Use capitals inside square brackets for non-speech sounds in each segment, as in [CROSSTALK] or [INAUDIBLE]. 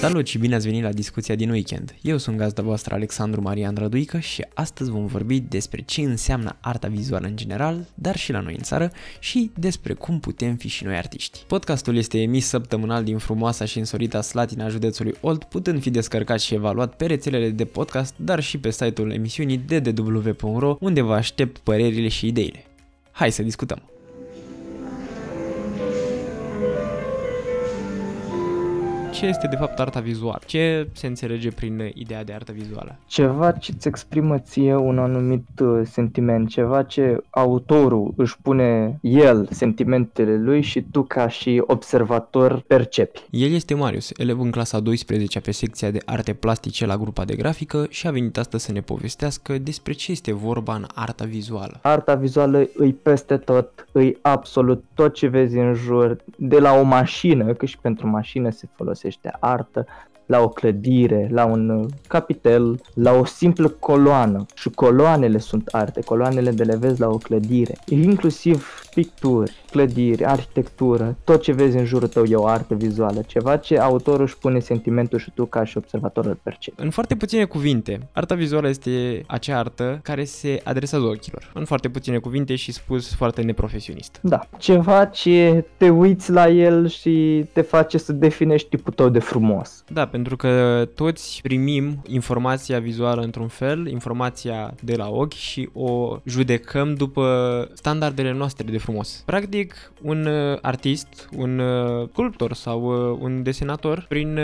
Salut și bine ați venit la discuția din weekend. Eu sunt gazda voastră Alexandru Marian Răduică și astăzi vom vorbi despre ce înseamnă arta vizuală în general, dar și la noi în țară și despre cum putem fi și noi artiști. Podcastul este emis săptămânal din frumoasa și însorita Slatina județului Olt, putând fi descărcat și evaluat pe rețelele de podcast, dar și pe site-ul emisiunii ddw.ro, unde vă aștept părerile și ideile. Hai să discutăm! Ce este de fapt arta vizuală? Ce se înțelege prin ideea de artă vizuală? Ceva ce îți exprimă ție un anumit uh, sentiment, ceva ce autorul își pune el sentimentele lui și tu ca și observator percepi. El este Marius, elev în clasa 12 pe secția de arte plastice la grupa de grafică și a venit astăzi să ne povestească despre ce este vorba în arta vizuală. Arta vizuală îi peste tot, îi absolut tot ce vezi în jur, de la o mașină, că și pentru mașină se folosește folosește artă, la o clădire, la un uh, capitel, la o simplă coloană. Și coloanele sunt arte, coloanele de le vezi la o clădire. Inclusiv picturi, clădiri, arhitectură, tot ce vezi în jurul tău e o artă vizuală, ceva ce autorul își pune sentimentul și tu ca și observator îl percepi. În foarte puține cuvinte, arta vizuală este acea artă care se adresează ochilor. În foarte puține cuvinte și spus foarte neprofesionist. Da, ceva ce te uiți la el și te face să definești tipul tău de frumos. Da, pentru că toți primim informația vizuală într-un fel, informația de la ochi și o judecăm după standardele noastre de frumos. Practic, un uh, artist, un uh, sculptor sau uh, un desenator, prin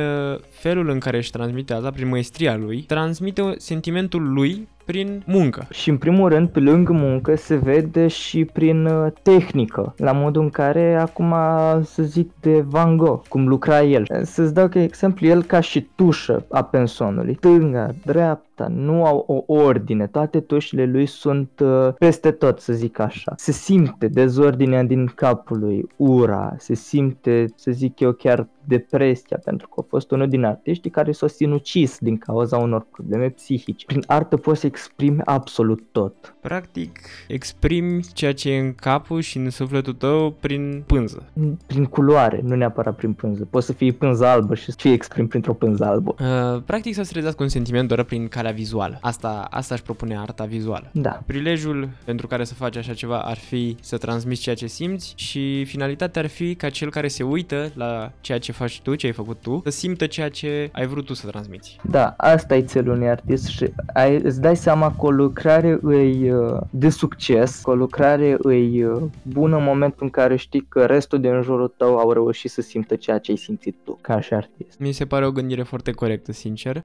felul în care își transmite asta, prin maestria lui, transmite sentimentul lui prin muncă. Și în primul rând, pe lângă muncă, se vede și prin uh, tehnică, la modul în care acum să zic de Van Gogh, cum lucra el. Să-ți dau că exemplu, el ca și tușă a pensonului, stânga, dreapta, nu au o ordine, toate tușile lui sunt uh, peste tot, să zic așa. Se simte dezordinea din capul lui, ura, se simte, să zic eu, chiar depresia, pentru că a fost unul din artiștii care s-a sinucis din cauza unor probleme psihice. Prin artă poți să exprimi absolut tot. Practic, exprimi ceea ce e în capul și în sufletul tău prin pânză. Prin culoare, nu neapărat prin pânză. Poți să fii pânză albă și ce exprimi printr-o pânză albă. Uh, practic să-ți redească un sentiment doar prin calea vizuală. Asta, asta își propune arta vizuală. Da. Prilejul pentru care să faci așa ceva ar fi să transmiți ceea ce simți și finalitatea ar fi ca cel care se uită la ceea ce faci tu, ce ai făcut tu, să simtă ceea ce ai vrut tu să transmiți. Da, asta e țelul unui artist și ai, îți dai seama că o lucrare îi uh, de succes, că o lucrare îi uh, bună în momentul în care știi că restul din jurul tău au reușit să simtă ceea ce ai simțit tu ca și artist. Mi se pare o gândire foarte corectă, sincer.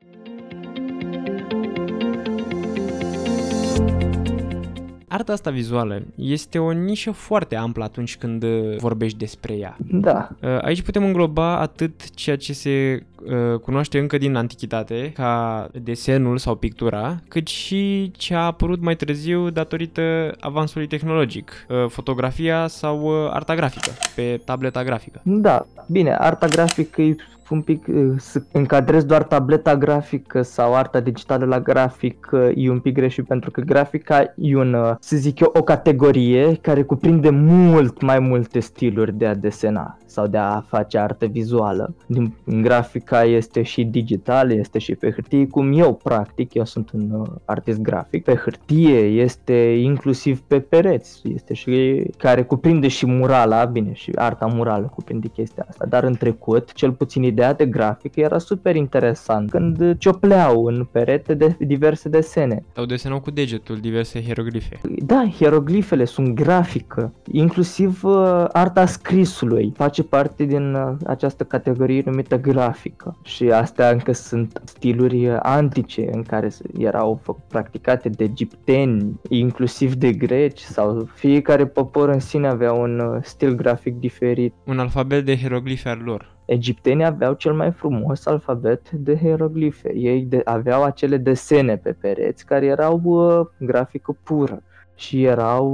Arta asta vizuală este o nișă foarte amplă atunci când uh, vorbești despre ea. Da. Uh, aici putem îngloba atât ceea ce se uh, cunoaște încă din antichitate, ca desenul sau pictura, cât și ce a apărut mai târziu datorită avansului tehnologic, fotografia sau arta grafică, pe tableta grafică. Da, bine, arta grafică e un pic uh, să încadrez doar tableta grafică sau arta digitală la grafic e un pic greșit pentru că grafica e un, uh, să zic eu, o categorie care cuprinde mult mai multe stiluri de a desena sau de a face artă vizuală. Din grafica este și digital, este și pe hârtie, cum eu practic, eu sunt un uh, artist grafic. Pe hârtie este inclusiv pe pereți, este și care cuprinde și murala, bine, și arta murală cuprinde chestia asta, dar în trecut, cel puțin ideea de grafic era super interesant când ciopleau în perete de diverse desene. Sau desenau cu degetul diverse hieroglife. Da, hieroglifele sunt grafică, inclusiv uh, arta scrisului face parte din uh, această categorie numită grafică și astea încă sunt stiluri antice în care erau practicate de egipteni, inclusiv de greci sau fiecare popor în sine avea un uh, stil grafic diferit. Un alfabet de hieroglife al lor. Egiptenii aveau cel mai frumos alfabet de hieroglife. Ei de, aveau acele desene pe pereți care erau uh, grafică pură și erau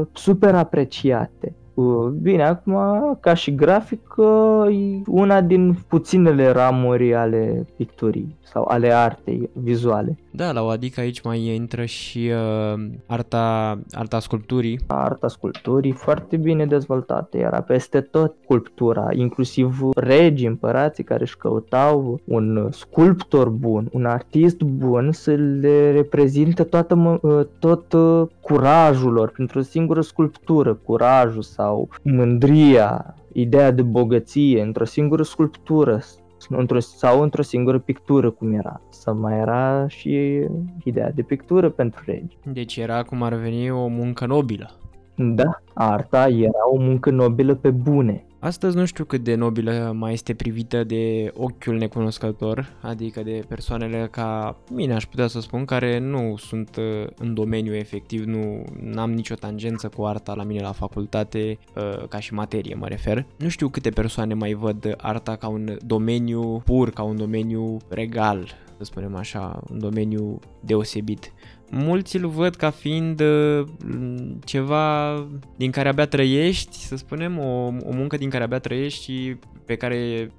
uh, super apreciate. Uh, bine, acum, ca și grafic, uh, e una din puținele ramuri ale picturii sau ale artei vizuale. Da, la o adică aici mai intră și uh, arta, arta sculpturii. Arta sculpturii foarte bine dezvoltată, era peste tot sculptura, inclusiv regii, împărații care își căutau un sculptor bun, un artist bun să le reprezinte toată, uh, tot uh, curajul lor printr-o singură sculptură, curajul sau mândria, ideea de bogăție într-o singură sculptură într-o, sau într-o singură pictură cum era. Să mai era și ideea de pictură pentru regi. Deci era cum ar veni o muncă nobilă. Da, arta era o muncă nobilă pe bune. Astăzi nu știu cât de nobilă mai este privită de ochiul necunoscător, adică de persoanele ca mine aș putea să spun, care nu sunt uh, în domeniu efectiv, nu am nicio tangență cu arta la mine la facultate, uh, ca și materie mă refer. Nu știu câte persoane mai văd arta ca un domeniu pur, ca un domeniu regal, să spunem așa, un domeniu deosebit mulți îl văd ca fiind uh, ceva din care abia trăiești, să spunem, o, o muncă din care abia trăiești și pe care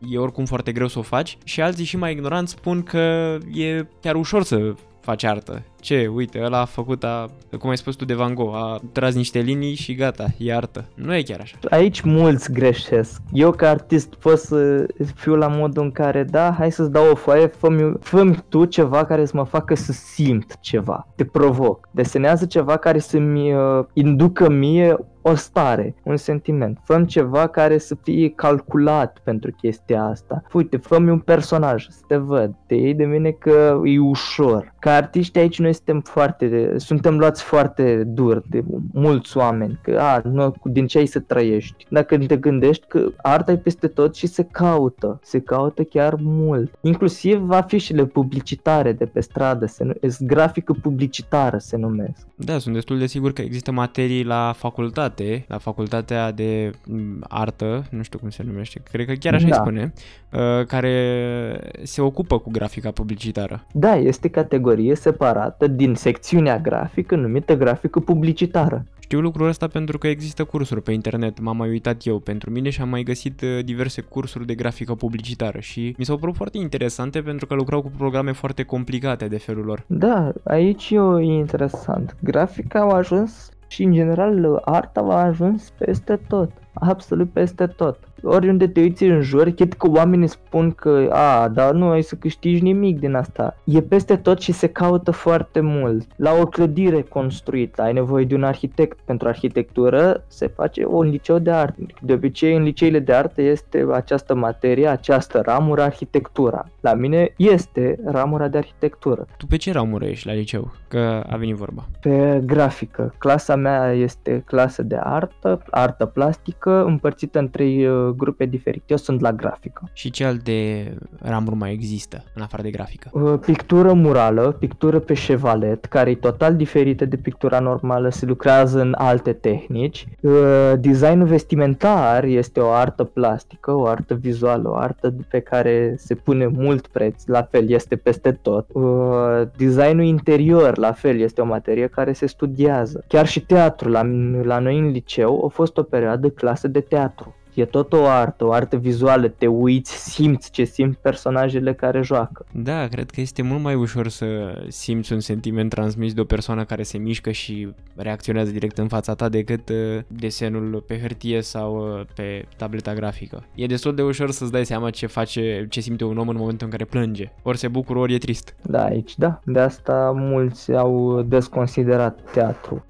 e oricum foarte greu să o faci și alții și mai ignoranți spun că e chiar ușor să faci artă. Ce, uite, ăla a făcut, a, cum ai spus tu de Van Gogh, a tras niște linii și gata, e artă. Nu e chiar așa. Aici mulți greșesc. Eu ca artist pot să fiu la modul în care, da, hai să-ți dau o foaie, fă-mi, fă tu ceva care să mă facă să simt ceva. Te provoc. Desenează ceva care să-mi uh, inducă mie o stare, un sentiment. Făm ceva care să fie calculat pentru chestia asta. Uite, fă un personaj, să te văd. Te iei de mine că e ușor. Ca artiști aici noi suntem foarte, suntem luați foarte dur de mulți oameni. Că, a, nu, din ce ai să trăiești? Dacă te gândești că arta e peste tot și se caută. Se caută chiar mult. Inclusiv afișele publicitare de pe stradă, se, grafică publicitară se numesc. Da, sunt destul de sigur că există materii la facultate facultate, la facultatea de mm, artă, nu știu cum se numește, cred că chiar așa da. îi spune, uh, care se ocupă cu grafica publicitară. Da, este categorie separată din secțiunea grafică numită grafică publicitară. Știu lucrul ăsta pentru că există cursuri pe internet, m-am mai uitat eu pentru mine și am mai găsit uh, diverse cursuri de grafică publicitară și mi s-au părut foarte interesante pentru că lucrau cu programe foarte complicate de felul lor. Da, aici e interesant. Grafica au ajuns și în general arta a ajuns peste tot, absolut peste tot oriunde te uiți în jur, chit că oamenii spun că, a, dar nu ai să câștigi nimic din asta. E peste tot și se caută foarte mult. La o clădire construită, ai nevoie de un arhitect. Pentru arhitectură se face un liceu de artă. De obicei, în liceile de artă este această materie, această ramură, arhitectura. La mine este ramura de arhitectură. Tu pe ce ramură ești la liceu? Că a venit vorba. Pe grafică. Clasa mea este clasă de artă, artă plastică, împărțită în trei uh, grupe diferite. Eu sunt la grafică. Și ce alte ramuri mai există în afară de grafică? Uh, pictură murală, pictură pe șevalet, care e total diferită de pictura normală, se lucrează în alte tehnici. Uh, designul vestimentar este o artă plastică, o artă vizuală, o artă pe care se pune mult preț, la fel este peste tot. Uh, designul interior, la fel, este o materie care se studiază. Chiar și teatru, la, la noi în liceu, a fost o perioadă clasă de teatru. E tot o artă, o artă vizuală, te uiți, simți ce simt personajele care joacă. Da, cred că este mult mai ușor să simți un sentiment transmis de o persoană care se mișcă și reacționează direct în fața ta decât uh, desenul pe hârtie sau uh, pe tableta grafică. E destul de ușor să-ți dai seama ce face, ce simte un om în momentul în care plânge. Ori se bucură, ori e trist. Da, aici da. De asta mulți au desconsiderat teatru.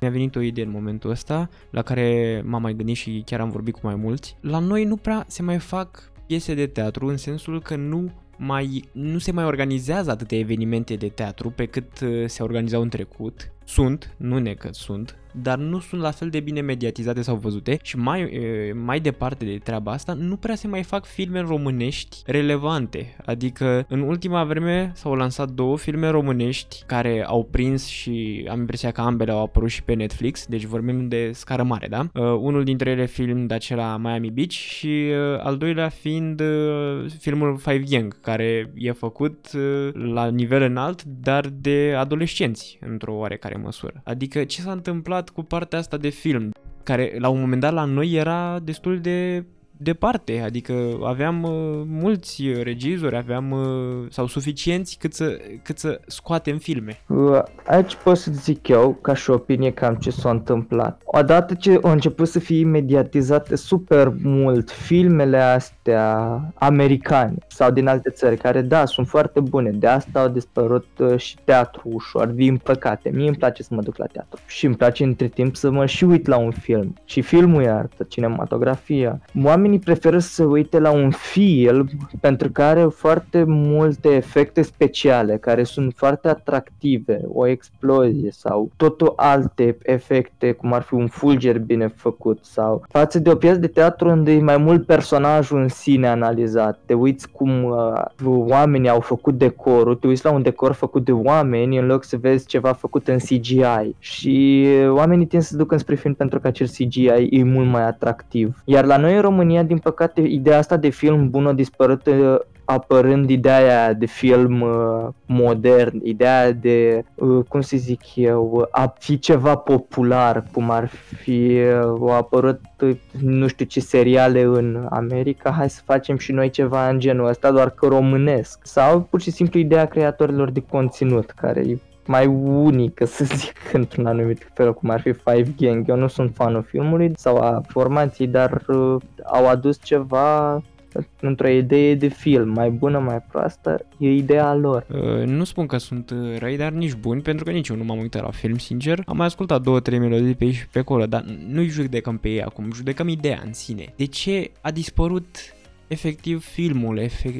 Mi-a venit o idee în momentul ăsta, la care m-am mai gândit și chiar am vorbit cu mai mulți. La noi nu prea se mai fac piese de teatru în sensul că nu mai, nu se mai organizează atâtea evenimente de teatru pe cât uh, se organizau în trecut sunt, nu ne că sunt, dar nu sunt la fel de bine mediatizate sau văzute și mai, mai departe de treaba asta, nu prea se mai fac filme românești relevante. Adică în ultima vreme s-au lansat două filme românești care au prins și am impresia că ambele au apărut și pe Netflix, deci vorbim de scară mare, da? Uh, unul dintre ele film de acela Miami Beach și uh, al doilea fiind uh, filmul Five Gang, care e făcut uh, la nivel înalt, dar de adolescenți, într-o oarecare măsură. Adică ce s-a întâmplat cu partea asta de film, care la un moment dat la noi era destul de departe, adică aveam uh, mulți regizori, aveam uh, sau suficienți cât să, cât să scoatem filme. Uh, aici pot să zic eu, ca și opinie, cam ce s-a întâmplat. Odată ce au început să fie mediatizate super mult filmele astea americane sau din alte țări, care da, sunt foarte bune, de asta au dispărut uh, și teatru ușor, din păcate. Mie îmi place să mă duc la teatru și îmi place între timp să mă și uit la un film. Și filmul e artă, cinematografia. Oamenii oamenii preferă să uite la un film pentru că are foarte multe efecte speciale care sunt foarte atractive, o explozie sau totul alte efecte cum ar fi un fulger bine făcut sau față de o piesă de teatru unde e mai mult personajul în sine analizat. Te uiți cum uh, oamenii au făcut decorul, te uiți la un decor făcut de oameni în loc să vezi ceva făcut în CGI și oamenii tind să ducă înspre film pentru că acel CGI e mult mai atractiv. Iar la noi în România România, din păcate, ideea asta de film bun a dispărut uh, apărând ideea de film uh, modern, ideea de, uh, cum să zic eu, a fi ceva popular, cum ar fi, au apărut nu știu ce seriale în America, hai să facem și noi ceva în genul ăsta, doar că românesc. Sau pur și simplu ideea creatorilor de conținut, care e mai unică, să zic, [LAUGHS] într-un anumit fel, cum ar fi Five Gang. Eu nu sunt fanul filmului sau a formației, dar uh, au adus ceva într-o idee de film, mai bună, mai proastă, e ideea lor. Uh, nu spun că sunt uh, răi, dar nici buni, pentru că nici eu nu m-am uitat la film, sincer. Am mai ascultat două, trei melodii pe aici și pe acolo, dar nu-i judecăm pe ei acum, judecăm ideea în sine. De ce a dispărut efectiv filmul, efect,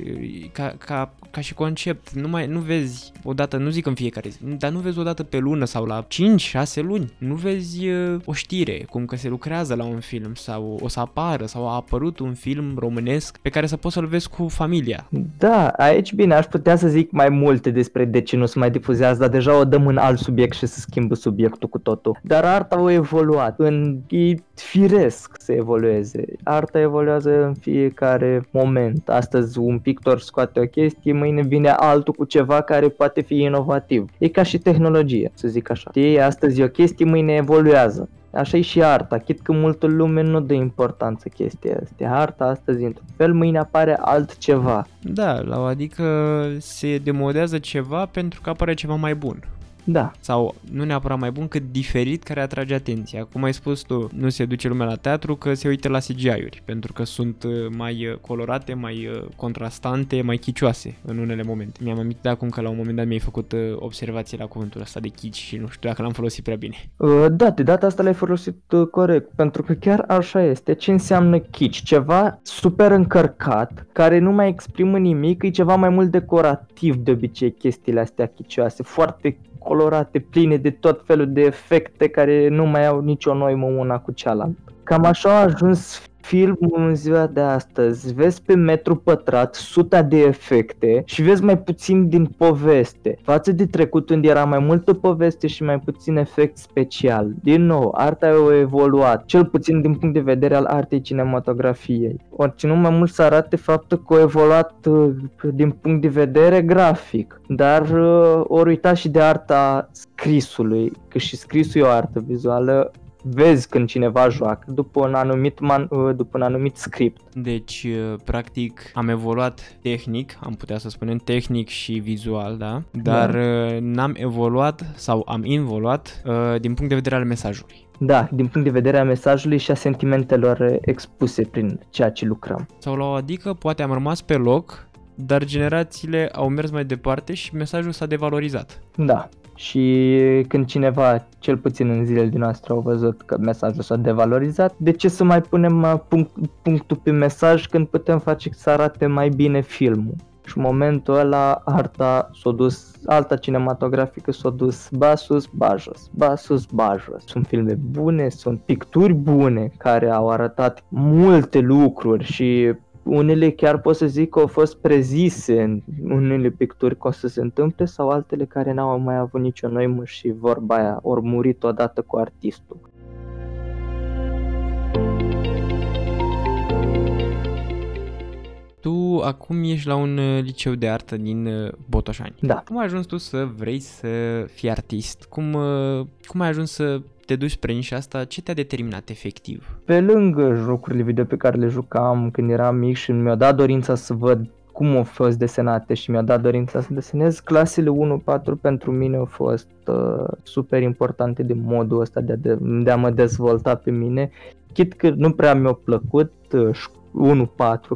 ca, ca, ca și concept. Nu, mai, nu vezi odată, nu zic în fiecare zi, dar nu vezi odată pe lună sau la 5-6 luni. Nu vezi uh, o știre, cum că se lucrează la un film sau o să apară sau a apărut un film românesc pe care să poți să-l vezi cu familia. Da, aici bine, aș putea să zic mai multe despre de ce nu se mai difuzează, dar deja o dăm în alt subiect și să schimbă subiectul cu totul. Dar arta a evoluat, în, e firesc să evolueze. Arta evoluează în fiecare moment. Astăzi un pictor scoate o chestie, mâine vine altul cu ceva care poate fi inovativ. E ca și tehnologie, să zic așa. Știi, astăzi e o chestie, mâine evoluează. Așa e și arta, chit că multă lume nu dă importanță chestia asta. Arta astăzi într-un fel, mâine apare altceva. Da, adică se demodează ceva pentru că apare ceva mai bun. Da. Sau nu neapărat mai bun, cât diferit care atrage atenția. Cum ai spus tu, nu se duce lumea la teatru că se uită la CGI-uri, pentru că sunt uh, mai uh, colorate, mai uh, contrastante, mai chicioase în unele momente. Mi-am amintit de acum că la un moment dat mi-ai făcut observații la cuvântul ăsta de chici și nu știu dacă l-am folosit prea bine. Da, de data asta l-ai folosit corect, pentru că chiar așa este. Ce înseamnă chici? Ceva super încărcat, care nu mai exprimă nimic, e ceva mai mult decorativ de obicei chestiile astea chicioase, foarte colorate, pline de tot felul de efecte care nu mai au nicio noimă una cu cealaltă. Cam așa a ajuns filmul în ziua de astăzi, vezi pe metru pătrat suta de efecte și vezi mai puțin din poveste. Față de trecut unde era mai multă poveste și mai puțin efect special. Din nou, arta a evoluat, cel puțin din punct de vedere al artei cinematografiei. Ori ținut mai mult să arate faptul că a evoluat uh, din punct de vedere grafic, dar uh, ori uitat și de arta scrisului, că și scrisul e o artă vizuală vezi când cineva joacă după un anumit, man, uh, după un anumit script. Deci, uh, practic, am evoluat tehnic, am putea să spunem tehnic și vizual, da? Dar da. n-am evoluat sau am involuat din punct de vedere al mesajului. Da, din punct de vedere al mesajului și a sentimentelor expuse prin ceea ce lucrăm. Sau la o adică poate am rămas pe loc, dar generațiile au mers mai departe și mesajul s-a devalorizat. Da, și când cineva, cel puțin în zilele din noastre, au văzut că mesajul s-a devalorizat, de ce să mai punem uh, punct, punctul pe mesaj când putem face să arate mai bine filmul? și în momentul ăla arta s-a dus, alta cinematografică s-a dus ba sus, ba jos, ba sus, ba jos. Sunt filme bune, sunt picturi bune care au arătat multe lucruri și unele chiar pot să zic că au fost prezise în unele picturi că o să se întâmple sau altele care n-au mai avut nicio noimă și vorba aia ori murit odată cu artistul. Tu acum ești la un uh, liceu de artă din uh, Botoșani. Da. Cum ai ajuns tu să vrei să fii artist? Cum, uh, cum ai ajuns să te duci spre nișa asta? Ce te-a determinat efectiv? Pe lângă jocurile video pe care le jucam când eram mic și mi-a dat dorința să văd cum au fost desenate și mi-a dat dorința să desenez, clasele 1-4 pentru mine au fost uh, super importante de modul ăsta de a, de, de a mă dezvolta pe mine. Chit că nu prea mi-a plăcut uh, 1-4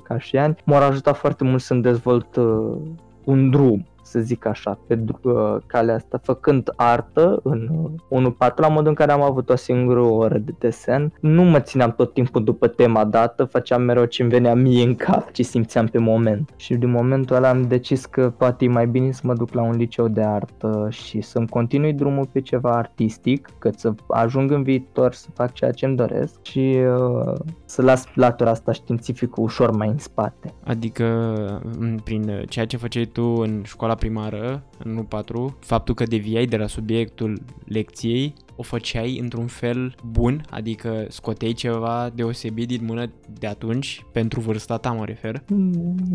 ca și ani, m-au ajutat foarte mult să-mi dezvolt uh, un drum să zic așa, pe uh, calea asta, făcând artă în uh, 1.4, la modul în care am avut o singură oră de desen. Nu mă țineam tot timpul după tema dată, făceam mereu ce-mi venea mie în cap, ce simțeam pe moment. Și din momentul ăla am decis că poate e mai bine să mă duc la un liceu de artă și să-mi continui drumul pe ceva artistic, cât să ajung în viitor să fac ceea ce îmi doresc și uh, să las latura asta științifică ușor mai în spate. Adică prin ceea ce făceai tu în școala primară, în 4, faptul că deviai de la subiectul lecției, o făceai într-un fel bun, adică scoteai ceva deosebit din mână de atunci, pentru vârsta ta mă refer?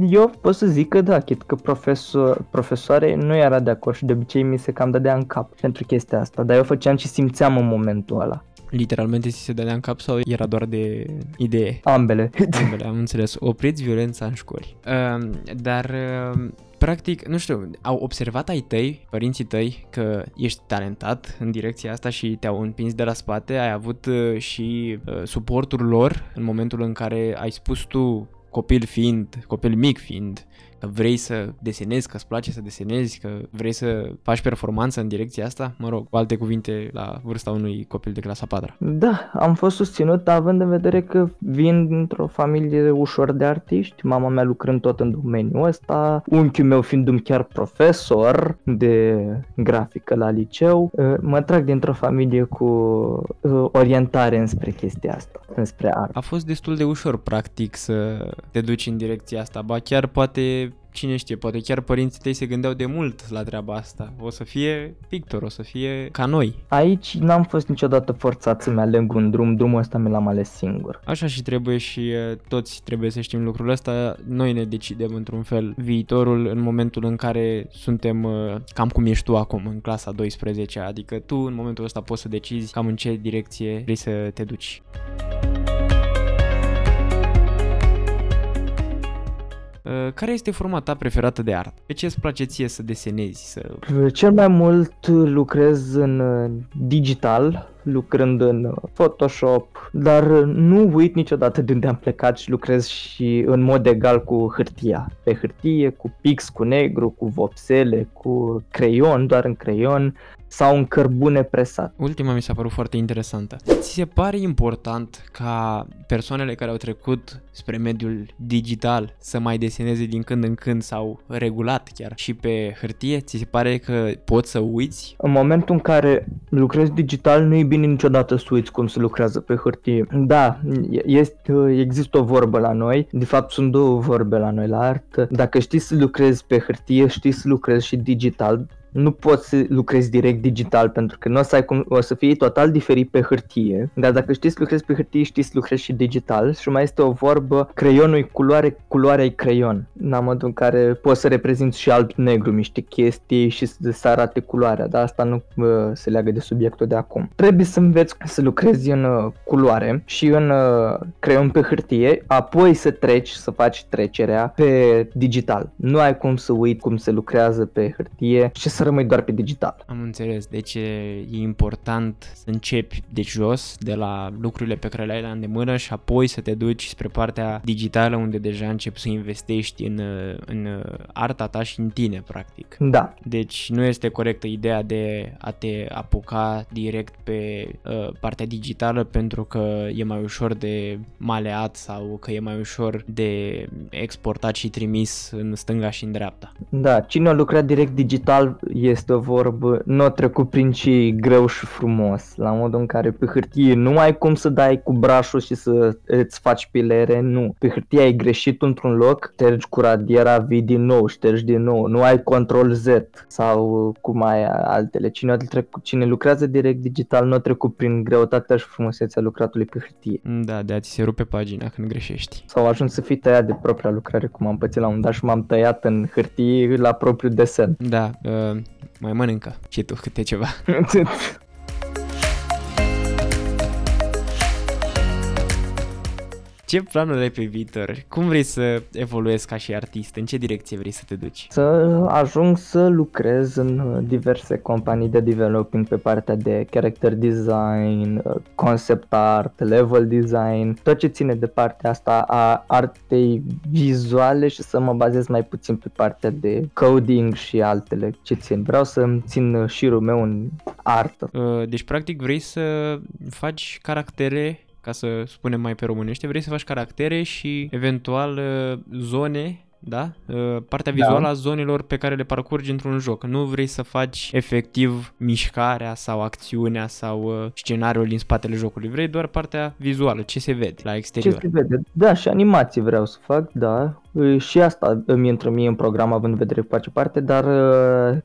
Eu pot să zic că da, chit că profesor, profesoare nu era de acord și de obicei mi se cam dădea în cap pentru chestia asta, dar eu făceam ce simțeam în momentul ăla. Literalmente ți se dădea în cap sau era doar de idee? Ambele. Ambele, am înțeles. Opriți violența în școli. Uh, dar uh, practic, nu știu, au observat ai tăi, părinții tăi, că ești talentat în direcția asta și te-au împins de la spate, ai avut uh, și uh, suportul lor în momentul în care ai spus tu, copil fiind, copil mic fiind, că vrei să desenezi, că îți place să desenezi, că vrei să faci performanță în direcția asta? Mă rog, cu alte cuvinte, la vârsta unui copil de clasa 4 Da, am fost susținut având în vedere că vin dintr-o familie ușor de artiști, mama mea lucrând tot în domeniul ăsta, unchiul meu fiind chiar profesor de grafică la liceu, mă trag dintr-o familie cu orientare înspre chestia asta, înspre art. A fost destul de ușor, practic, să te duci în direcția asta, ba chiar poate cine știe, poate chiar părinții tăi se gândeau de mult la treaba asta. O să fie pictor, o să fie ca noi. Aici n-am fost niciodată forțat să-mi aleg un drum, drumul ăsta mi l-am ales singur. Așa și trebuie și toți trebuie să știm lucrul ăsta. Noi ne decidem într-un fel viitorul în momentul în care suntem cam cum ești tu acum, în clasa 12 adică tu în momentul ăsta poți să decizi cam în ce direcție vrei să te duci. Care este forma ta preferată de artă? Pe ce îți place ție să desenezi? Să... Cel mai mult lucrez în uh, digital, lucrând în uh, Photoshop, dar nu uit niciodată de unde am plecat și lucrez și în mod egal cu hârtia. Pe hârtie, cu pix, cu negru, cu vopsele, cu creion, doar în creion, sau în cărbune presat. Ultima mi s-a părut foarte interesantă. Ți se pare important ca persoanele care au trecut spre mediul digital să mai deseneze din când în când sau regulat chiar și pe hârtie? Ți se pare că poți să uiți? În momentul în care lucrezi digital nu e bine niciodată să uiți cum se lucrează pe hârtie. Da, este, există o vorbă la noi, de fapt sunt două vorbe la noi la artă. Dacă știi să lucrezi pe hârtie, știi să lucrezi și digital, nu poți să lucrezi direct digital pentru că nu o să, ai cum, o să fie total diferit pe hârtie, dar dacă știi să lucrezi pe hârtie, știi să lucrezi și digital și mai este o vorbă, creionul e culoare, culoarea e creion, în modul în care poți să reprezinți și alb-negru niște chestii și să, să arate culoarea, dar asta nu uh, se leagă de subiectul de acum. Trebuie să înveți să lucrezi în uh, culoare și în uh, creion pe hârtie, apoi să treci, să faci trecerea pe digital. Nu ai cum să uiți cum se lucrează pe hârtie și să să rămâi doar pe digital. Am înțeles, deci e important să începi de jos, de la lucrurile pe care le ai la îndemână și apoi să te duci spre partea digitală unde deja începi să investești în, în arta ta și în tine, practic. Da. Deci nu este corectă ideea de a te apuca direct pe uh, partea digitală pentru că e mai ușor de maleat sau că e mai ușor de exportat și trimis în stânga și în dreapta. Da, cine a lucrat direct digital este o vorbă, nu a trecut prin ce greu și frumos, la modul în care pe hârtie nu ai cum să dai cu brașul și să îți faci pilere, nu. Pe hârtie ai greșit într-un loc, ștergi cu radiera, vii din nou, ștergi din nou, nu ai control Z sau cum ai altele. Cine, a trecut, cine lucrează direct digital nu a trecut prin greutatea și frumusețea lucratului pe hârtie. Da, de a ți se rupe pagina când greșești. Sau ajuns să fii tăiat de propria lucrare, cum am pățit la un dat și m-am tăiat în hârtie la propriu desen. Da, uh, mai mănâncă și tu câte ceva. [LAUGHS] [LAUGHS] Ce planuri ai pe viitor? Cum vrei să evoluezi ca și artist? În ce direcție vrei să te duci? Să ajung să lucrez în diverse companii de developing pe partea de character design, concept art, level design, tot ce ține de partea asta a artei vizuale și să mă bazez mai puțin pe partea de coding și altele ce țin. Vreau să-mi țin șirul meu în artă. Uh, deci practic vrei să faci caractere ca să spunem mai pe românește, vrei să faci caractere și eventual uh, zone da? Uh, partea da. vizuală da. a zonelor pe care le parcurgi într-un joc. Nu vrei să faci efectiv mișcarea sau acțiunea sau uh, scenariul din spatele jocului. Vrei doar partea vizuală, ce se vede la exterior. Ce se vede, da, și animații vreau să fac, da. Și asta îmi intră mie în program având în vedere că face parte, dar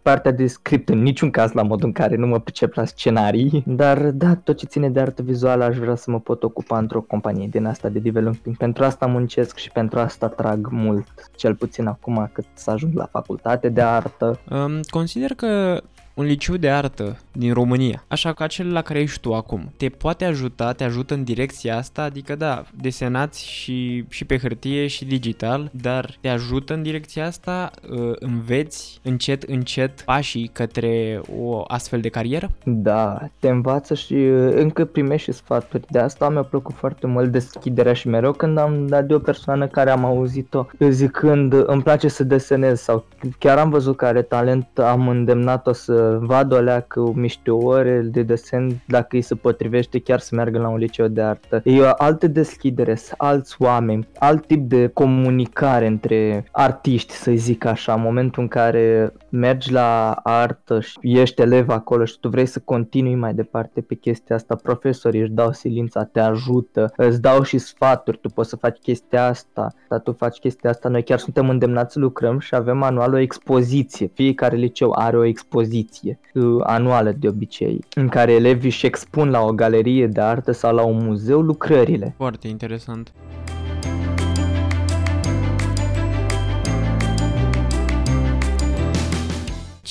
partea de script în niciun caz la modul în care nu mă pricep la scenarii. Dar da, tot ce ține de artă vizuală aș vrea să mă pot ocupa într-o companie din asta de developing. Pentru asta muncesc și pentru asta trag mult, cel puțin acum cât să ajung la facultate de artă. Um, consider că un liceu de artă din România, așa ca cel la care ești tu acum, te poate ajuta, te ajută în direcția asta, adică da, desenați și, și pe hârtie și digital, dar te ajută în direcția asta, uh, înveți încet, încet pașii către o astfel de carieră? Da, te învață și uh, încă primești și sfaturi. De asta mi-a plăcut foarte mult deschiderea și mereu când am dat de o persoană care am auzit-o zicând îmi place să desenez sau chiar am văzut că are talent, am îndemnat-o să vadă o leacă miște ore de desen dacă îi se potrivește chiar să meargă la un liceu de artă. E o altă deschidere, alți oameni, alt tip de comunicare între artiști, să zic așa, în momentul în care mergi la artă și ești elev acolo și tu vrei să continui mai departe pe chestia asta, profesorii își dau silința, te ajută, îți dau și sfaturi, tu poți să faci chestia asta, dar tu faci chestia asta, noi chiar suntem îndemnați să lucrăm și avem anual o expoziție, fiecare liceu are o expoziție expoziție uh, anuală de obicei, în care elevii își expun la o galerie de artă sau la un muzeu lucrările. Foarte interesant.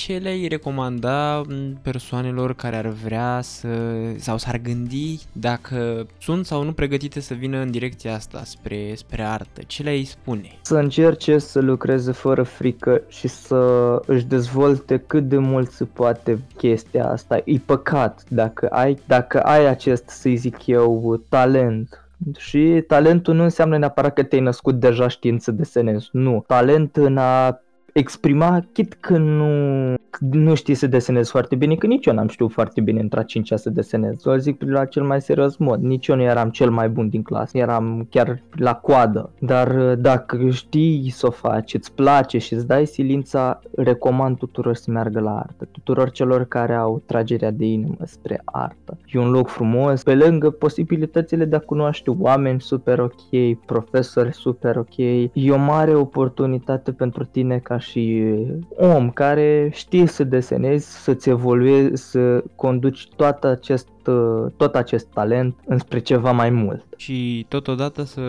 Ce le-ai recomanda persoanelor care ar vrea să sau s-ar gândi dacă sunt sau nu pregătite să vină în direcția asta spre, spre artă? Ce le-ai spune? Să încerce să lucreze fără frică și să își dezvolte cât de mult se poate chestia asta. E păcat dacă ai, dacă ai acest, să zic eu, talent și talentul nu înseamnă neapărat că te-ai născut deja știind să desenezi. Nu. Talent în a exprima, chit că nu, nu știi să desenezi foarte bine, că nici eu n-am știut foarte bine între a 5 să desenez. O zic la cel mai serios mod, nici eu nu eram cel mai bun din clasă, eram chiar la coadă. Dar dacă știi să o faci, îți place și îți dai silința, recomand tuturor să meargă la artă. Tuturor celor care au tragerea de inimă spre artă. E un loc frumos, pe lângă posibilitățile de a cunoaște oameni super ok, profesori super ok. E o mare oportunitate pentru tine ca și om care știe să desenezi, să-ți evoluezi, să conduci toată acest uh, tot acest talent înspre ceva mai mult. Și totodată să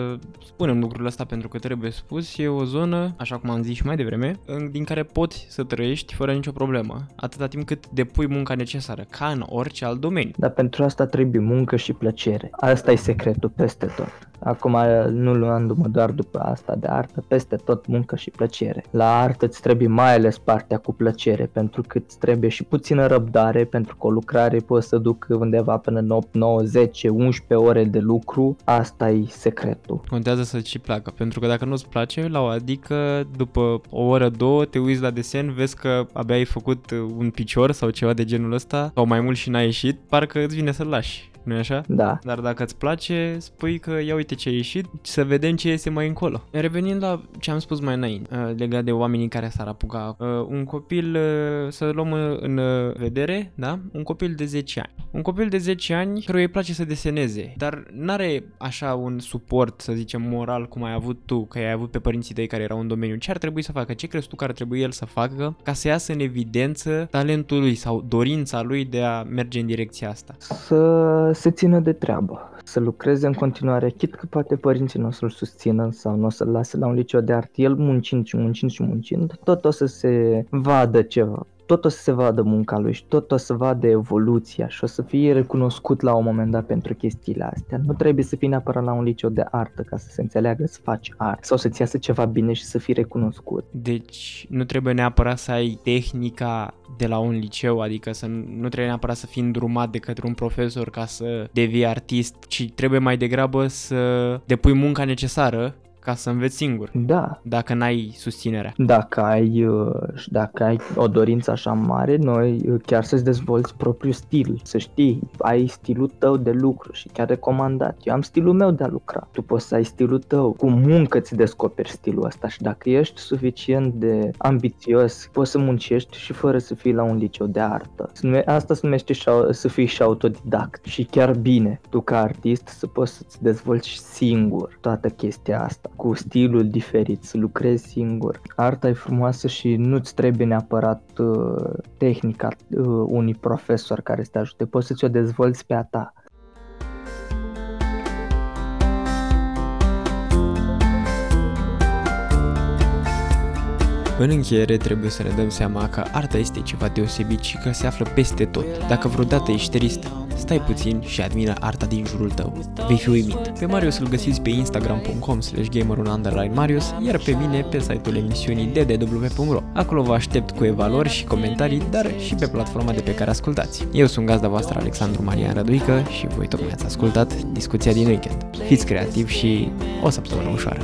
spunem lucrul ăsta pentru că trebuie spus, e o zonă, așa cum am zis și mai devreme, în- din care poți să trăiești fără nicio problemă, atâta timp cât depui munca necesară, ca în orice alt domeniu. Dar pentru asta trebuie muncă și plăcere. Asta e secretul peste tot. Acum nu luându-mă doar după asta de artă, peste tot muncă și plăcere. La artă îți trebuie mai ales partea cu plăcere, pentru că îți trebuie și puțină răbdare, pentru că o lucrare poți să duc undeva până în 8, 9, 10, 11 ore de lucru. Asta e secretul. Contează să ți placă, pentru că dacă nu-ți place, la o adică, după o oră, două, te uiți la desen, vezi că abia ai făcut un picior sau ceva de genul ăsta, sau mai mult și n-ai ieșit, parcă îți vine să-l lași. Nu așa? Da. Dar dacă îți place, spui că ia uite ce a ieșit, să vedem ce iese mai încolo. Revenind la ce am spus mai înainte, uh, legat de oamenii care s-ar apuca, uh, un copil, uh, să luăm uh, în uh, vedere, da? Un copil de 10 ani. Un copil de 10 ani căruia îi place să deseneze, dar n-are așa un suport, să zicem, moral cum ai avut tu, că ai avut pe părinții tăi care erau în domeniu. Ce ar trebui să facă? Ce crezi tu că ar trebui el să facă ca să iasă în evidență talentul lui sau dorința lui de a merge în direcția asta? Să se țină de treabă, să lucreze în continuare, chit că poate părinții nu o să-l susțină sau nu o să-l lase la un liceu de art, el muncind și muncind și muncind, tot o să se vadă ceva tot o să se vadă munca lui și tot o să vadă evoluția și o să fie recunoscut la un moment dat pentru chestiile astea. Nu trebuie să fii neapărat la un liceu de artă ca să se înțeleagă să faci art sau să-ți iasă ceva bine și să fii recunoscut. Deci nu trebuie neapărat să ai tehnica de la un liceu, adică să nu trebuie neapărat să fii îndrumat de către un profesor ca să devii artist, ci trebuie mai degrabă să depui munca necesară ca să înveți singur, Da, dacă n-ai susținerea. dacă ai, uh, și dacă ai o dorință așa mare, noi uh, chiar să-ți dezvolți propriul stil, să știi, ai stilul tău de lucru și chiar recomandat. Eu am stilul meu de a lucra. Tu poți să ai stilul tău, cu muncă ți descoperi stilul ăsta și dacă ești suficient de ambițios, poți să muncești și fără să fii la un liceu de artă. Se nume- Asta se numește și au- să fii și autodidact și chiar bine, tu ca artist să poți să-ți dezvolți singur toată chestia asta cu stilul diferit, să lucrezi singur. Arta e frumoasă și nu-ți trebuie neapărat uh, tehnica uh, unui profesor care să te ajute, poți să ți-o dezvolți pe a ta. În încheiere trebuie să ne dăm seama că arta este ceva deosebit și că se află peste tot. Dacă vreodată ești trist, stai puțin și admiră arta din jurul tău. Vei fi uimit. Pe Marius îl găsiți pe instagram.com slash Marius, iar pe mine pe site-ul emisiunii ddw.ro. Acolo vă aștept cu evaluări și comentarii, dar și pe platforma de pe care ascultați. Eu sunt gazda voastră Alexandru Marian Răduică și voi tocmai ați ascultat discuția din weekend. Fiți creativi și o săptămână ușoară!